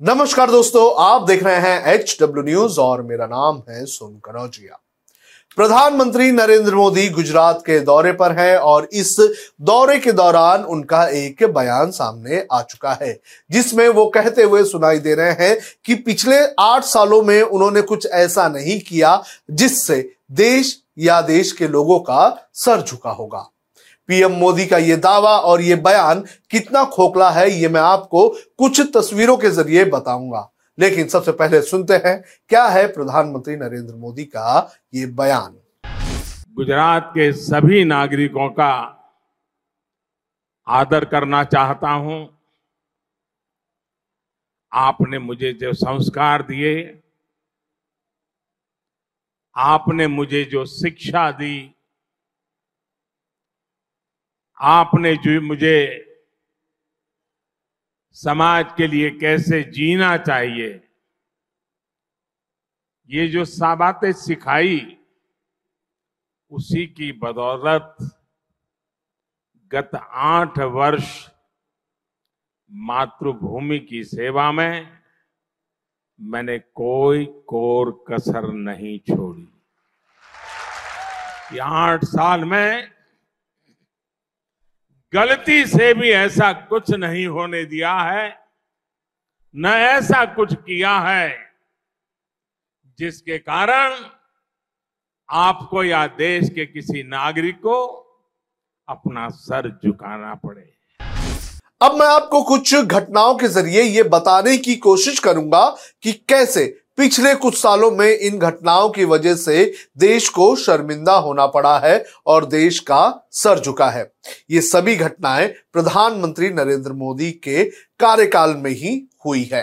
नमस्कार दोस्तों, आप देख रहे हैं एच डब्ल्यू न्यूज़ और मेरा नाम है सोन कनौजिया। प्रधानमंत्री नरेंद्र मोदी गुजरात के दौरे पर हैं और इस दौरे के दौरान उनका एक बयान सामने आ चुका है, जिसमें वो कहते हुए सुनाई दे रहे हैं कि पिछले आठ सालों में उन्होंने कुछ ऐसा नहीं किया जिससे देश या देश के लोगों का सर झुका होगा। पीएम मोदी का यह दावा और ये बयान कितना खोखला है, ये मैं आपको कुछ तस्वीरों के ज़रिए बताऊँगा। लेकिन सबसे पहले सुनते हैं, क्या है प्रधानमंत्री नरेंद्र मोदी का ये बयान? गुजरात के सभी नागरिकों का आदर करना चाहता हूँ। आपने मुझे जो संस्कार दिए, आपने मुझे जो शिक्षा दी आपने जो मुझे समाज के लिए कैसे जीना चाहिए, ये जो सा बातें सिखाई, उसी की बदौलत गत आठ वर्ष मातृभूमि की सेवा में मैंने कोई कोर कसर नहीं छोड़ी। आठ साल में गलती से भी ऐसा कुछ नहीं होने दिया है, न ऐसा कुछ किया है, जिसके कारण आपको या देश के किसी नागरिक को अपना सर झुकाना पड़े। अब मैं आपको कुछ घटनाओं के ज़रिए ये बताने की कोशिश करूँगा कि कैसे पिछले कुछ सालों में इन घटनाओं की वजह से देश को शर्मिंदा होना पड़ा है और देश का सर झुका है। ये सभी घटनाएँ प्रधानमंत्री नरेंद्र मोदी के कार्यकाल में ही हुई है।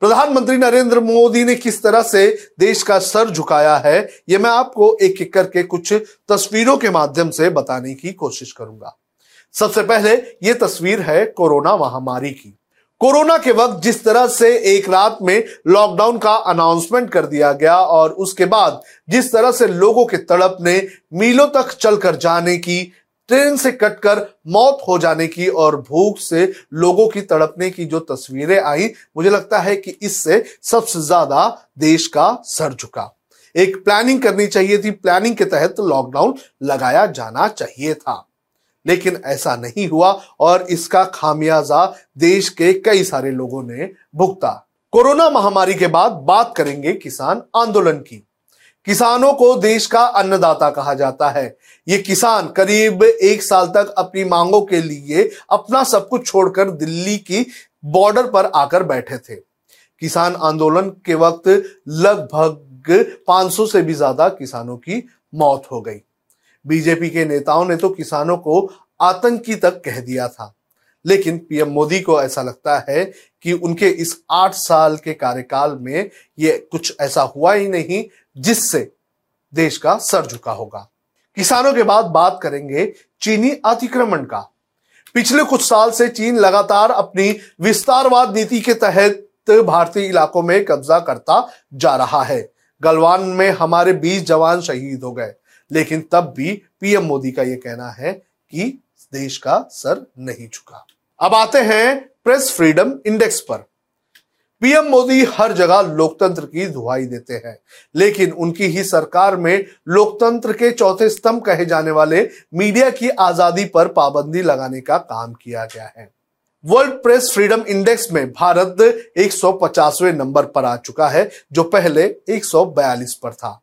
प्रधानमंत्री नरेंद्र मोदी ने किस तरह से देश का सर झुकाया है, ये मैं आपको एक एक करके कुछ तस्वीरों के माध्यम से बताने की कोशिश करूँगा। सबसे पहले ये तस्वीर है कोरोना महामारी की। कोरोना के वक्त जिस तरह से एक रात में लॉकडाउन का अनाउंसमेंट कर दिया गया और उसके बाद जिस तरह से लोगों के तड़प ने मीलों तक चलकर जाने की, ट्रेन से कटकर मौत हो जाने की और भूख से लोगों की तड़पने की जो तस्वीरें आई, मुझे लगता है कि इससे सबसे ज़्यादा देश का सर झुका। एक प्लानिंग करनी चाहिए थी। प्लानिंग के तहत लॉकडाउन लगाया जाना चाहिए था। लेकिन ऐसा नहीं हुआ और इसका खामियाजा देश के कई सारे लोगों ने भुगता। कोरोना महामारी के बाद बात करेंगे किसान आंदोलन की। किसानों को देश का अन्नदाता कहा जाता है। ये किसान करीब एक साल तक अपनी मांगों के लिए अपना सब कुछ छोड़कर दिल्ली की बॉर्डर पर आकर बैठे थे। किसान आंदोलन के वक्त लगभग 500 से भी ज़्यादा किसानों की मौत हो गई। बीजेपी के नेताओं ने तो किसानों को आतंकी तक कह दिया था। लेकिन पीएम मोदी को ऐसा लगता है कि उनके इस आठ साल के कार्यकाल में ये कुछ ऐसा हुआ ही नहीं जिससे देश का सर झुका होगा। किसानों के बाद बात करेंगे चीनी अतिक्रमण का। पिछले कुछ साल से चीन लगातार अपनी विस्तारवाद नीति के तहत भारतीय इलाकों में कब्जा करता जा रहा है। गलवान में हमारे 20 जवान शहीद हो गए। लेकिन तब भी पीएम मोदी का यह कहना है कि देश का सर नहीं झुका। अब आते हैं प्रेस फ्रीडम इंडेक्स पर। पीएम मोदी हर जगह लोकतंत्र की दुहाई देते हैं, लेकिन उनकी ही सरकार में लोकतंत्र के चौथे स्तंभ कहे जाने वाले मीडिया की आज़ादी पर पाबंदी लगाने का काम किया गया है। वर्ल्ड प्रेस फ्रीडम इंडेक्स में भारत 150वें नंबर पर आ चुका है, जो पहले 142 पर था।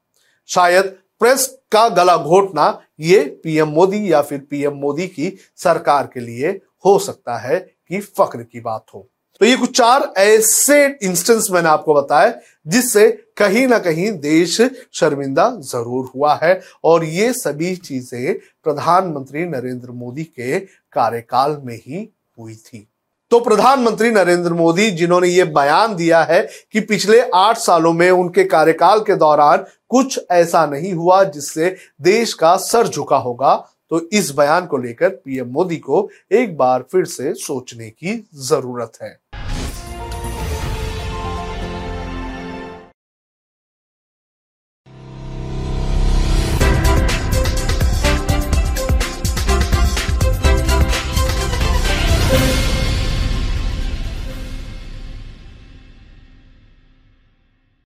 शायद प्रेस का गला घोटना ये पीएम मोदी या फिर पीएम मोदी की सरकार के लिए हो सकता है कि फक्र की बात हो। तो ये कुछ चार ऐसे इंस्टेंस मैंने आपको बताया जिससे कहीं ना कहीं देश शर्मिंदा ज़रूर हुआ है। और ये सभी चीज़ें प्रधानमंत्री नरेंद्र मोदी के कार्यकाल में ही हुई थी। तो प्रधानमंत्री नरेंद्र मोदी, जिन्होंने ये बयान दिया है कि पिछले आठ सालों में उनके कार्यकाल के दौरान कुछ ऐसा नहीं हुआ जिससे देश का सर झुका होगा तो इस बयान को लेकर पीएम मोदी को एक बार फिर से सोचने की ज़रूरत है।